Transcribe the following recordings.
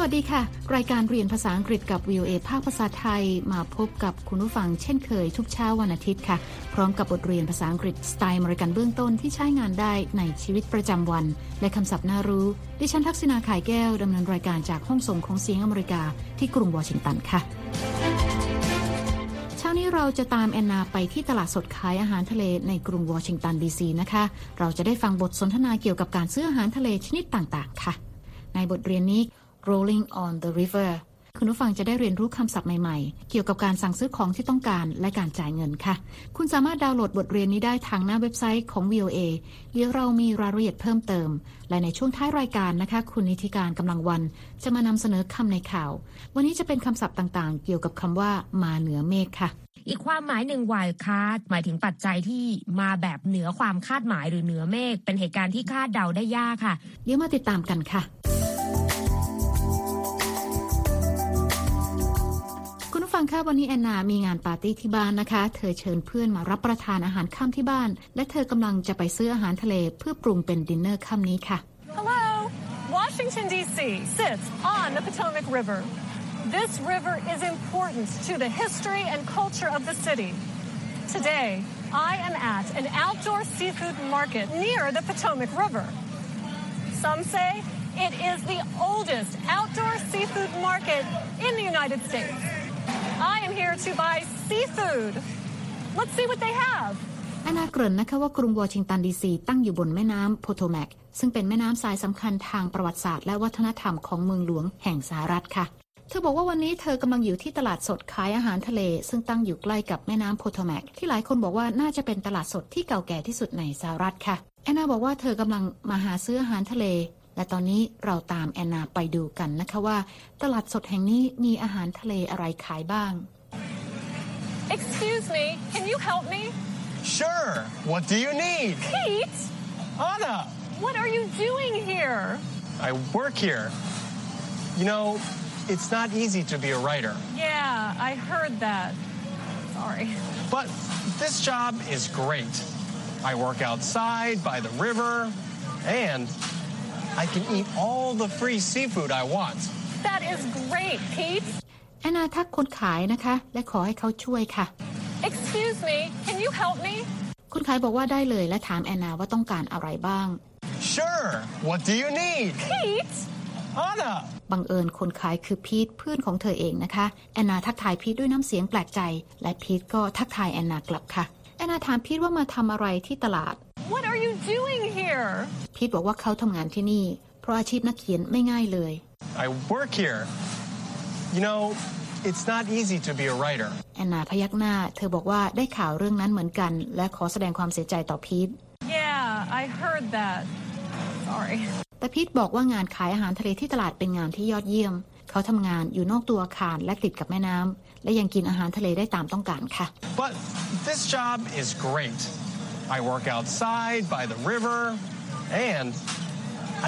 สวัสดีค่ะ รายการเรียนภาษาอังกฤษกับ VOA ภาคภาษาไทยมาพบกับคุณผู้ฟังเช่นเคยทุกเช้าวันอาทิตย์ค่ะ พร้อมกับบทเรียนภาษาอังกฤษสไตล์มริกันเบื้องต้นที่ใช้งานได้ในชีวิตประจำวัน และคำศัพท์น่ารู้ ดิฉันทักษณาขายแก้วดำเนินรายการจากห้องส่งของเสียงอเมริกาที่กรุงวอชิงตันค่ะเช้านี้เราจะตามแอนนาไปที่ตลาดสดขายอาหารทะเลในกรุงวอชิงตันดีซีนะคะ เราจะได้ฟังบทสนทนาเกี่ยวกับการซื้ออาหารทะเลชนิดต่างๆ ค่ะ ในบทเรียนนี้ rolling on the river คุณผู้ฟังจะได้เรียนรู้คำศัพท์ใหม่ๆ เกี่ยวกับการสั่งซื้อของที่ต้องการและการจ่ายเงินค่ะ คุณสามารถดาวน์โหลดบทเรียนนี้ได้ทางหน้าเว็บไซต์ของ VOA เดี๋ยวเรามีรายละเอียดเพิ่มเติม และในช่วงท้ายรายการนะคะ คุณนิติการกำลังวัน จะมานำเสนอคำในข่าว วันนี้จะเป็นคำศัพท์ต่างๆ เกี่ยวกับคำว่ามาเหนือเมฆค่ะอีกความหมายหนึ่ง wild card หมายถึงปัจจัยที่มาแบบเหนือความคาดหมายหรือเหนือเมฆเป็นเหตุการณ์ที่คาดเดาได้ยากค่ะ เดี๋ยวมาติดตามกันค่ะ ฟังค่ะวันนี้แอนนา มีงานปาร์ตี้ที่บ้านนะคะ เธอเชิญเพื่อนมารับประทานอาหารค่ำที่บ้าน และเธอกำลังจะไปซื้ออาหารทะเลเพื่อปรุงเป็นดินเนอร์ค่ำนี้ค่ะ Hello. Washington, D.C. sits on the Potomac River. This river is important to the history and culture of the city. Today, I am at an outdoor seafood market near the Potomac River. Some say it is the oldest outdoor seafood market in the United States. I am here to buy seafood. Let's see what they have. แอนนาเกริ่นนะคะว่ากรุงวอชิงตันดีซีตั้งอยู่บนแม่น้ำโพโตแมก ซึ่งเป็นแม่น้ำทรายสำคัญทางประวัติศาสตร์และวัฒนธรรมของเมืองหลวงแห่งสหรัฐค่ะ เธอบอกว่าวันนี้เธอกำลังอยู่ที่ตลาดสดขายอาหารทะเล ซึ่งตั้งอยู่ใกล้กับแม่น้ำโพโตแมก ที่หลายคนบอกว่าน่าจะเป็นตลาดสดที่เก่าแก่ที่สุดในสหรัฐค่ะแอนนาบอกว่าเธอกำลังมาหาซื้ออาหารทะเล และตอนนี้เราตามแอนนาไปดูกันนะคะว่า ตลาดสดแห่งนี้มีอาหารทะเลอะไรขายบ้าง Excuse me, can you help me? Sure. What do you need? Pete, Anna, what are you doing here? I work here. You know, it's not easy to be a writer, Yeah, I heard that. Sorry. but this job is great. I work outside by the river, and I can eat all the free seafood I want. That is great, Pete. แอนนาทักคนขายนะคะ และขอให้เขาช่วยค่ะ Excuse me, can you help me? คนขายบอกว่าได้เลยและถามแอนนาว่าต้องการอะไรบ้าง Sure. What do you need? Pete, Anna. บังเอิญคนขายคือพีทเพื่อนของเธอเองนะคะ แอนนาทักทายพีทด้วยน้ำเสียงแปลกใจ และพีทก็ทักทายแอนนากลับค่ะ แอนนาถามพีทว่ามาทำอะไรที่ตลาด what are you doing here? พีทบอกว่าเขาทำงานที่นี่ เพราะอาชีพนักเขียนไม่ง่ายเลย I work here. You know, it's not easy to be a writer. แอนนาพยักหน้า เธอบอกว่าได้ข่าวเรื่องนั้นเหมือนกัน และขอแสดงความเสียใจต่อพีท Yeah, I heard that. Sorry. แต่พีทบอกว่างานขายอาหารทะเลที่ตลาดเป็นงานที่ยอดเยี่ยม เขาทำงานอยู่นอกตัวอาคารและติดกับแม่น้ำและยังกินอาหารทะเลได้ตามต้องการค่ะ But this job is great. I work outside by the river, and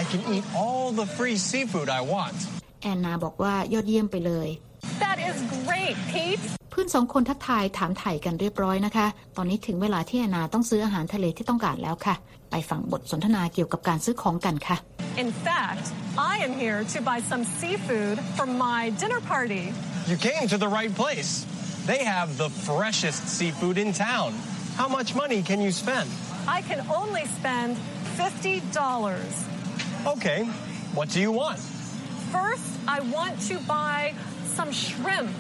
I can eat all the free seafood I want. แอนนาบอกว่ายอดเยี่ยมไปเลย That is great, Pete. เพื่อนสองคนทักทายถามไถ่กันเรียบร้อยนะคะ ตอนนี้ถึงเวลาที่แอนนาต้องซื้ออาหารทะเลที่ต้องการแล้วค่ะ ไปฟังบทสนทนาเกี่ยวกับการซื้อของกันค่ะ In fact, I am here to buy some seafood for my dinner party. You came to the right place. They have the freshest seafood in town. How much money can you spend? I can only spend $50. Okay, what do you want? First, I want to buy some shrimp.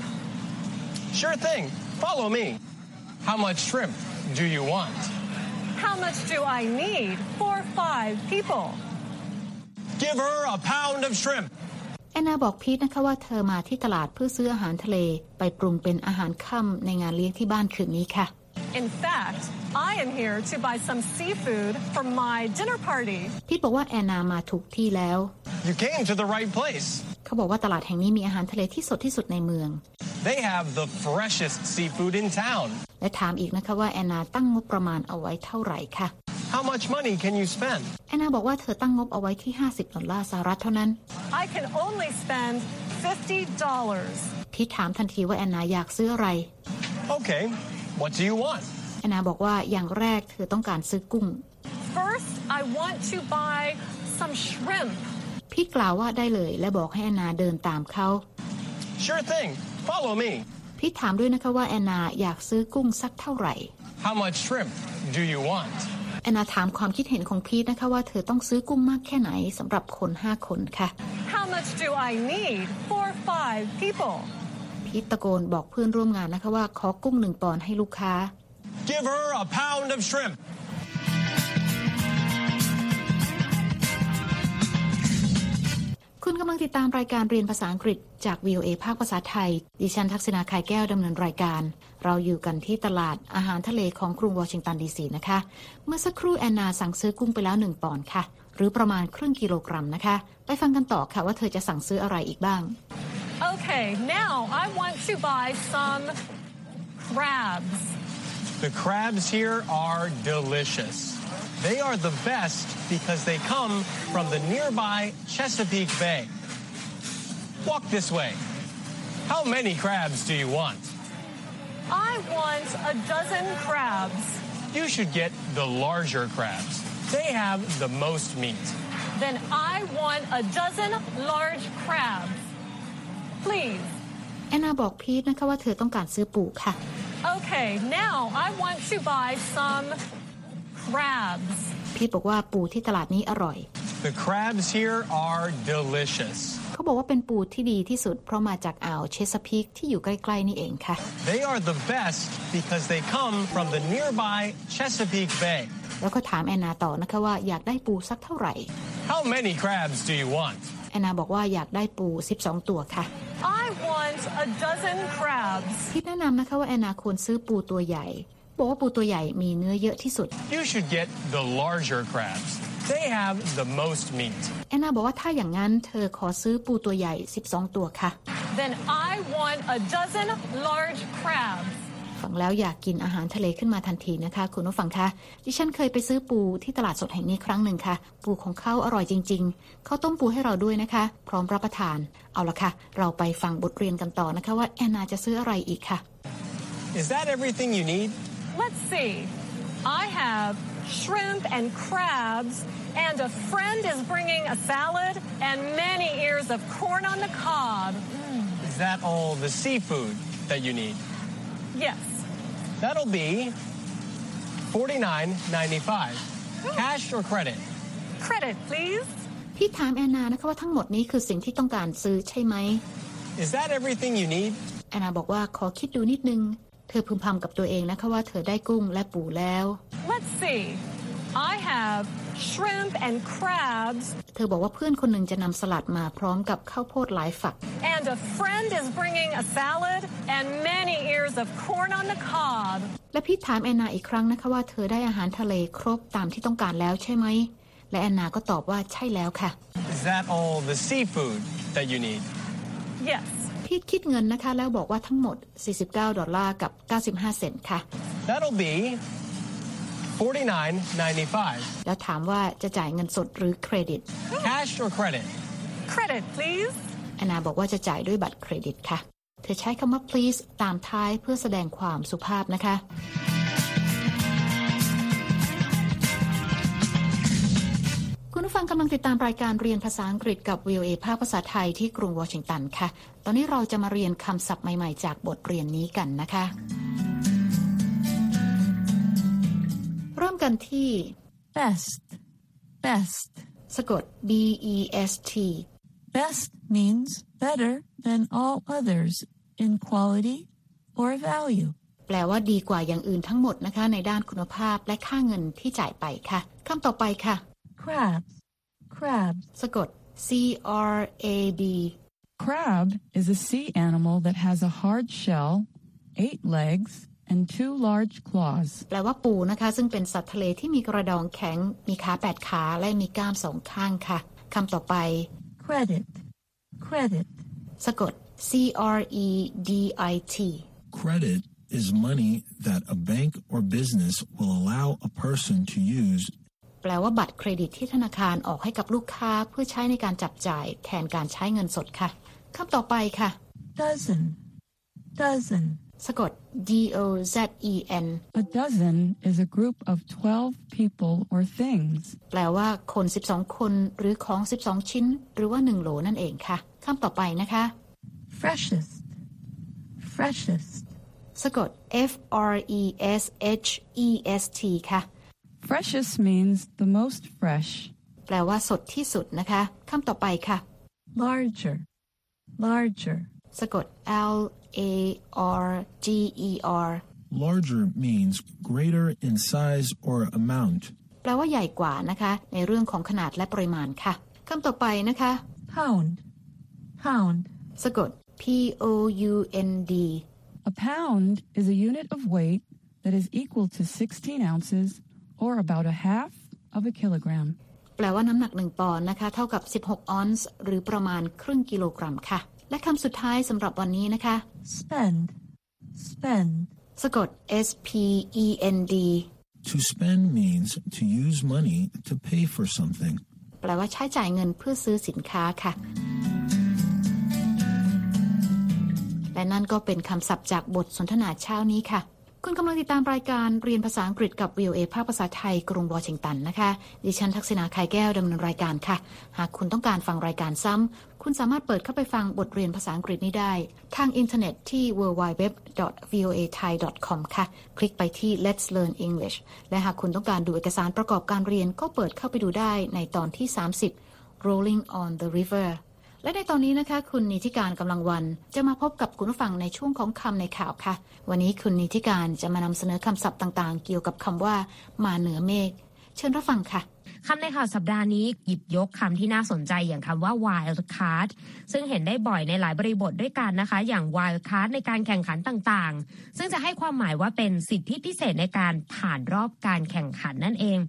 Sure thing. Follow me. How much shrimp do you want? How much do I need for five people? Give her a pound of shrimp. แอนนาบอกพีทนะคะว่าเธอมาที่ตลาดเพื่อซื้ออาหารทะเล ไปปรุงเป็นอาหารค่ำในงานเลี้ยงที่บ้านคืนนี้ค่ะ In fact, I am here to buy some seafood for my dinner party. พีทบอกว่าแอนนามาถูกที่แล้ว You came to the right place. เขาบอกว่าตลาดแห่งนี้มีอาหารทะเลที่สดที่สุดในเมือง They have the freshest seafood in town. และถามอีกนะคะว่าแอนนาตั้งงบประมาณเอาไว้เท่าไหร่ค่ะ How much money can you spend? แอนนาบอกว่าเธอตั้งงบเอาไว้ที่ 50 ดอลลาร์สหรัฐเท่านั้น I can only spend $50. พีทถามทันทีว่าแอนนาอยากซื้ออะไร Okay, what do you want? แอนนาบอกว่าอย่างแรกเธอต้องการซื้อกุ้ง First, I want to buy some shrimp. พีทกล่าวว่าได้เลยและบอกให้แอนนาเดินตามเขา Sure thing. Follow me. พีทถามด้วยนะคะว่าแอนนาอยากซื้อกุ้งสักเท่าไหร่ How much shrimp do you want? แอนนาถามความคิดเห็นของพีทนะคะว่าเธอต้องซื้อกุ้งมากแค่ไหนสำหรับคนห้าคนค่ะ How much do I need for five people? พีทตะโกนบอกเพื่อนร่วมงานนะคะว่าขอกุ้งหนึ่งปอนด์ให้ลูกค้า Give her a pound of shrimp. คุณกำลังติดตามรายการเรียนภาษาอังกฤษจาก VOA ภาคภาษาไทย ดิฉันทักษณาคายแก้วดำเนินรายการ เราอยู่กันที่ตลาดอาหารทะเลของกรุงวอชิงตันดีซีนะคะ เมื่อสักครู่แอนนาสั่งซื้อกุ้งไปแล้วหนึ่งปอนด์ค่ะ หรือประมาณครึ่งกิโลกรัมนะคะ ไปฟังกันต่อค่ะว่าเธอจะสั่งซื้ออะไรอีกบ้าง Okay, now I want to buy some crabs. The crabs here are delicious. They are the best because they come from the nearby Chesapeake Bay. Walk this way. How many crabs do you want? I want a dozen crabs. You should get the larger crabs. They have the most meat. Then I want a dozen large crabs. Please. แอนนาบอกพีทนะคะว่าเธอต้องการซื้อปูค่ะ Okay, now I want to buy some crabs. พีทบอกว่าปูที่ตลาดนี้อร่อย The crabs here are delicious. เขาบอกว่าเป็นปูที่ดีที่สุด เพราะมาจากอ่าวเชสพีกที่อยู่ใกล้ ๆ นี่เองค่ะ They are the best because they come from the nearby Chesapeake Bay. แล้วก็ถามแอนนาต่อนะคะว่าอยากได้ปูสักเท่าไหร่ How many crabs do you want? แอนนาบอกว่าอยากได้ปู 12 ตัวค่ะ I want a dozen crabs. พีทแนะนำนะคะว่าแอนนาควรซื้อปูตัวใหญ่ บอกว่าปูตัวใหญ่มีเนื้อเยอะที่สุด You should get the larger crabs. They have the most meat. แอนนาบอกว่าถ้าอย่างนั้นเธอขอซื้อปูตัวใหญ่ 12 ตัวค่ะ Then I want a dozen large crabs. ฟังแล้วอยากกินอาหารทะเลขึ้นมาทันทีนะคะ คุณผู้ฟังคะดิฉันเคยไปซื้อปูที่ตลาดสดแห่งนี้ครั้งหนึ่งค่ะ ปูของเขาอร่อยจริงๆเขาต้มปูให้เราด้วยนะคะ พร้อมรับประทาน เอาละค่ะ เราไปฟังบทเรียนกันต่อนะคะว่าแอนนาจะซื้ออะไรอีกค่ะ Is that everything you need? Let's see. I have shrimp and crabs, and a friend is bringing a salad and many ears of corn on the cob. Is that all the seafood that you need? Yes. That'll be $49.95. Cash or credit? Credit, please. พี่ถามแอนนานะคะว่าทั้งหมดนี้คือสิ่งที่ต้องการซื้อใช่ไหม Is that everything you need? แอนนาบอกว่าขอคิดดูนิดนึง เธอพึมพำกับตัวเองนะคะว่าเธอได้กุ้งและปูแล้ว Let's see. I have shrimp and crabs, เธอบอกว่าเพื่อนคนหนึ่งจะนำสลัดมาพร้อมกับข้าวโพดหลายฝัก and a friend is bringing a salad and many ears of corn on the cob. และพี่ถามแอนนาอีกครั้งนะคะว่าเธอได้อาหารทะเลครบตามที่ต้องการแล้วใช่ไหม และแอนนาก็ตอบว่าใช่แล้วค่ะ Is that all the seafood that you need? Yes. พี่คิดเงินนะคะแล้วบอกว่าทั้งหมด 49 ดอลลาร์กับ 95 เซนต์ค่ะ That'll be $49.95. แล้วถามว่าจะจ่ายเงินสดหรือเครดิต Cash or credit? Credit, please. แอนนาบอกว่าจะจ่ายด้วยบัตรเครดิตค่ะ เธอใช้คำว่า please ตามท้ายเพื่อแสดงความสุภาพนะคะ คุณผู้ฟังกำลังติดตามรายการเรียนภาษาอังกฤษกับ VOA ภาคภาษาไทยที่กรุงวอชิงตันค่ะ ตอนนี้เราจะมาเรียนคำศัพท์ใหม่ ๆ จากบทเรียนนี้กันนะคะ กันที่ Best. Best. สะกด B E S T Best means better than all others in quality or value. แปลว่าดีกว่าอย่างอื่นทั้งหมดนะคะ ในด้านคุณภาพและค่าเงินที่จ่ายไปค่ะคำต่อไปค่ะ Crabs. Crabs. สะกด C R A B Crab is a sea animal that has a hard shell, eight legs, and two large claws. แปลว่าปูนะคะ ซึ่งเป็นสัตว์ทะเลที่มีกระดองแข็ง มีขาแปดขาและมีก้ามสองข้างค่ะคำต่อไป Credit. Credit. สะกด C R E D I T Credit is money that a bank or business will allow a person to use แปลว่าบัตรเครดิตที่ธนาคารออกให้กับลูกค้าเพื่อใช้ในการจับจ่ายแทนการใช้เงินสดค่ะคำต่อไปค่ะ Dozen. Dozen. สะกด D O Z E N A dozen is a group of 12 people or things. แปลว่าคน 12 คน หรือของ 12 ชิ้น หรือว่า 1 โหลนั่นเองค่ะคำต่อไปนะคะ freshest, freshest, สะกด F R E S H E S T ค่ะ Freshest means the most fresh. แปลว่าสดที่สุดนะคะคำต่อไปค่ะ larger, larger, สะกด L A R G E R Larger means greater in size or amount. แปลว่าใหญ่กว่านะคะ ในเรื่องของขนาดและปริมาณค่ะคำต่อไปนะคะ pound, pound, สะกด P O U N D A pound is a unit of weight that is equal to 16 ounces or about a half of a kilogram. แปลว่าน้ำหนัก1ปอนด์นะคะ เท่ากับ 16 ออนซ์หรือประมาณครึ่งกิโลกรัมค่ะ และคำสุดท้ายสำหรับวันนี้นะคะ spend, spend, สะกด S P E N D To spend means to use money to pay for something. แปลว่าใช้จ่ายเงินเพื่อซื้อสินค้าค่ะ และนั่นก็เป็นคำศัพท์จากบทสนทนาเช้านี้ค่ะ คุณกำลังติดตามรายการเรียนภาษาอังกฤษกับ VOA ภาคภาษาไทย กรุงวอชิงตันนะคะ ดิฉันทักษณาไข่แก้วดำเนินรายการค่ะ หากคุณต้องการฟังรายการซ้ำ คุณสามารถเปิดเข้าไปฟังบทเรียนภาษาอังกฤษนี้ได้ ทางอินเทอร์เน็ตที่ www.voathai.com ค่ะ คลิกไปที่ Let's Learn English และหากคุณต้องการดูเอกสารประกอบการเรียนก็เปิดเข้าไปดูได้ในตอนที่ 30 Rolling on the River และในตอนนี้นะคะ คุณนิติการกำลังวัน จะมาพบกับคุณผู้ฟังในช่วงของคำในข่าวค่ะ วันนี้คุณนิติการจะมานำเสนอคำศัพท์ต่างๆ เกี่ยวกับคำว่า มาเหนือเมฆเชิญรับฟังค่ะคำในข่าวสัปดาห์นี้หยิบยกคำที่น่าสนใจอย่างคำว่า wild card ซึ่งเห็นได้บ่อยในหลายบริบทด้วยกันนะคะ อย่าง wild card ในการแข่งขันต่างๆ ซึ่งจะให้ความหมายว่าเป็นสิทธิพิเศษในการผ่านรอบการแข่งขันนั่นเอง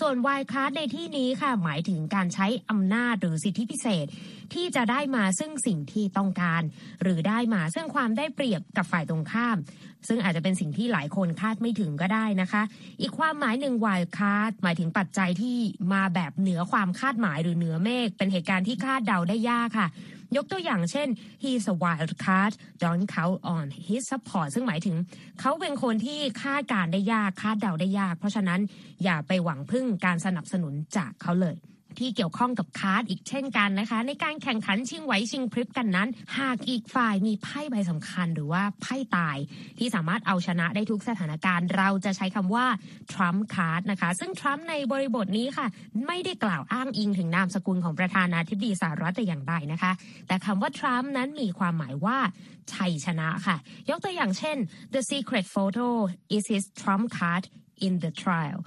ส่วน wild card ในที่นี้ค่ะหมายถึงการใช้อำนาจหรือสิทธิพิเศษ ที่จะได้มาซึ่งสิ่งที่ต้องการ หรือได้มาซึ่งความได้เปรียบกับฝ่ายตรงข้าม ซึ่งอาจจะเป็นสิ่งที่หลายคนคาดไม่ถึงก็ได้นะคะ อีกความหมายหนึ่ง wild card หมายถึงปัจจัยที่มาแบบเหนือความคาดหมายหรือเหนือเมฆเป็นเหตุการณ์ที่คาดเดาได้ยากค่ะ ยกตัวอย่างเช่น he's a wild card don't count on his support ซึ่งหมายถึง เขาเป็นคนที่คาดการได้ยากคาดเดาได้ยาก เพราะฉะนั้นอย่าไปหวังพึ่งการสนับสนุนจากเขาเลย ที่เกี่ยวข้องกับคาร์ดอีกเช่นกันนะคะ ในการแข่งขันชิงไหวชิงพริบกันนั้น หากอีกฝ่ายมีไพ่ใบสำคัญหรือว่าไพ่ตาย ที่สามารถเอาชนะได้ทุกสถานการณ์ เราจะใช้คำว่า Trump card นะคะ ซึ่ง Trump ในบริบทนี้ค่ะ ไม่ได้กล่าวอ้างอิงถึงนามสกุลของประธานาธิบดีสหรัฐแต่อย่างใดนะคะ แต่คำว่า Trump นั้นมีความหมายว่าชัยชนะค่ะ ยกตัวอย่างเช่น the secret photo is his Trump card in the trial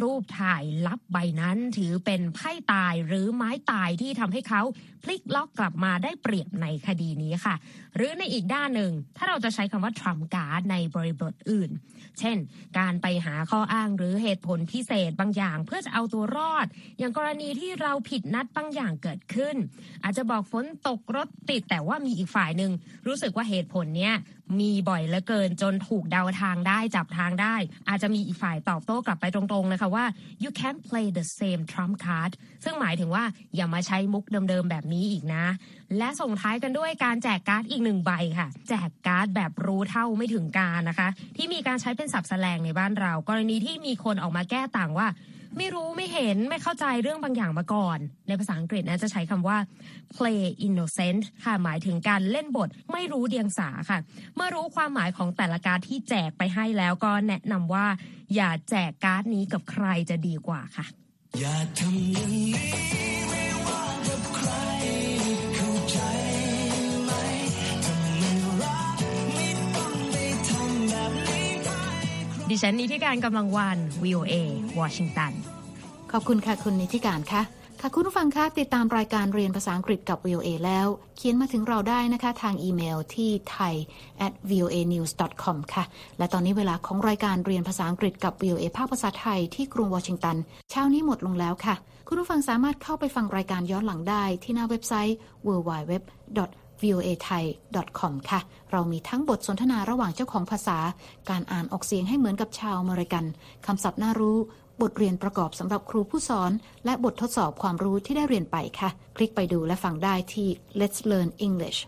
รูปถ่ายลับใบนั้นถือเป็นไพ่ตายหรือไม้ตายที่ทำให้เขาพลิกล็อกกลับมาได้เปรียบในคดีนี้ค่ะ หรือในอีกด้านหนึ่ง ถ้าเราจะใช้คำว่า Trump card ในบริบทอื่น เช่น การไปหาข้ออ้างหรือเหตุผลพิเศษบางอย่างเพื่อจะเอาตัวรอด อย่างกรณีที่เราผิดนัดบางอย่างเกิดขึ้น อาจจะบอกฝนตกรถติดแต่ว่ามีอีกฝ่ายหนึ่งรู้สึกว่าเหตุผลเนี้ยมีบ่อยเหลือเกินจนถูกเดาทางได้จับทางได้ อาจจะมีอีกฝ่ายตอบโต้กลับไปตรงๆเลยค่ะว่า you can't play the same trump card ซึ่งหมายถึงว่าอย่ามาใช้มุกเดิมๆแบบนี้อีกนะ และส่งท้ายกันด้วยการแจกการ์ดอีกหนึ่งใบค่ะ แจกการ์ดแบบรู้เท่าไม่ถึงการนะคะ ที่มีการใช้เป็นศัพท์แสลงในบ้านเรา กรณีที่มีคนออกมาแก้ต่างว่า ไม่รู้ไม่เห็นไม่เข้าใจเรื่องบางอย่างมาก่อน ในภาษาอังกฤษนะจะใช้คำว่า play innocent ค่ะหมายถึงการเล่นบทไม่รู้เดียงสาค่ะ เมื่อรู้ความหมายของแต่ละการ์ดที่แจกไปให้แล้วก็แนะนำว่า อย่าแจกการ์ดนี้กับใครจะดีกว่าค่ะ อย่าทำอย่างนี้ ดิฉันนิติการกำลังวัน VOA วอชิงตัน ขอบคุณค่ะคุณนิติการค่ะค่ะคุณผู้ฟังคะติดตามรายการเรียนภาษาอังกฤษกับ VOA แล้ว เขียนมาถึงเราได้นะคะ ทางอีเมลที่ thai at voa news com ค่ะ และตอนนี้เวลาของรายการเรียนภาษาอังกฤษกับ VOA ภาคภาษาไทยที่กรุงวอชิงตัน เช้านี้หมดลงแล้วค่ะ คุณผู้ฟังสามารถเข้าไปฟังรายการย้อนหลังได้ที่หน้าเว็บไซต์ www voa thai com ค่ะ เรามีทั้งบทสนทนาระหว่างเจ้าของภาษา การอ่านออกเสียงให้เหมือนกับชาวอเมริกันคำศัพท์น่ารู้บทเรียนประกอบสำหรับครูผู้สอน และบททดสอบความรู้ที่ได้เรียนไปค่ะ คลิกไปดูและฟังได้ที่ Let's Learn English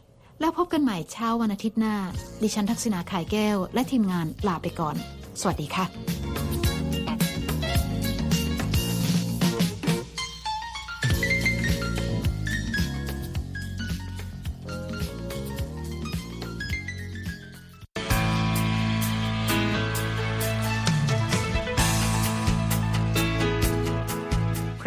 แล้วพบกันใหม่เช้าวันอาทิตย์หน้า ดิฉันทักษณาขายแก้ว และทีมงานลาไปก่อน สวัสดีค่ะ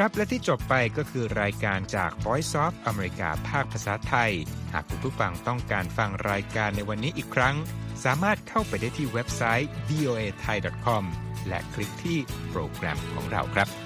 ครับ และที่จบไปก็คือรายการจาก Voice of อเมริกาภาคภาษาไทย หากคุณผู้ฟังต้องการฟังรายการในวันนี้อีกครั้ง สามารถเข้าไปได้ที่เว็บไซต์ voa thai com และคลิกที่โปรแกรมของเราครับ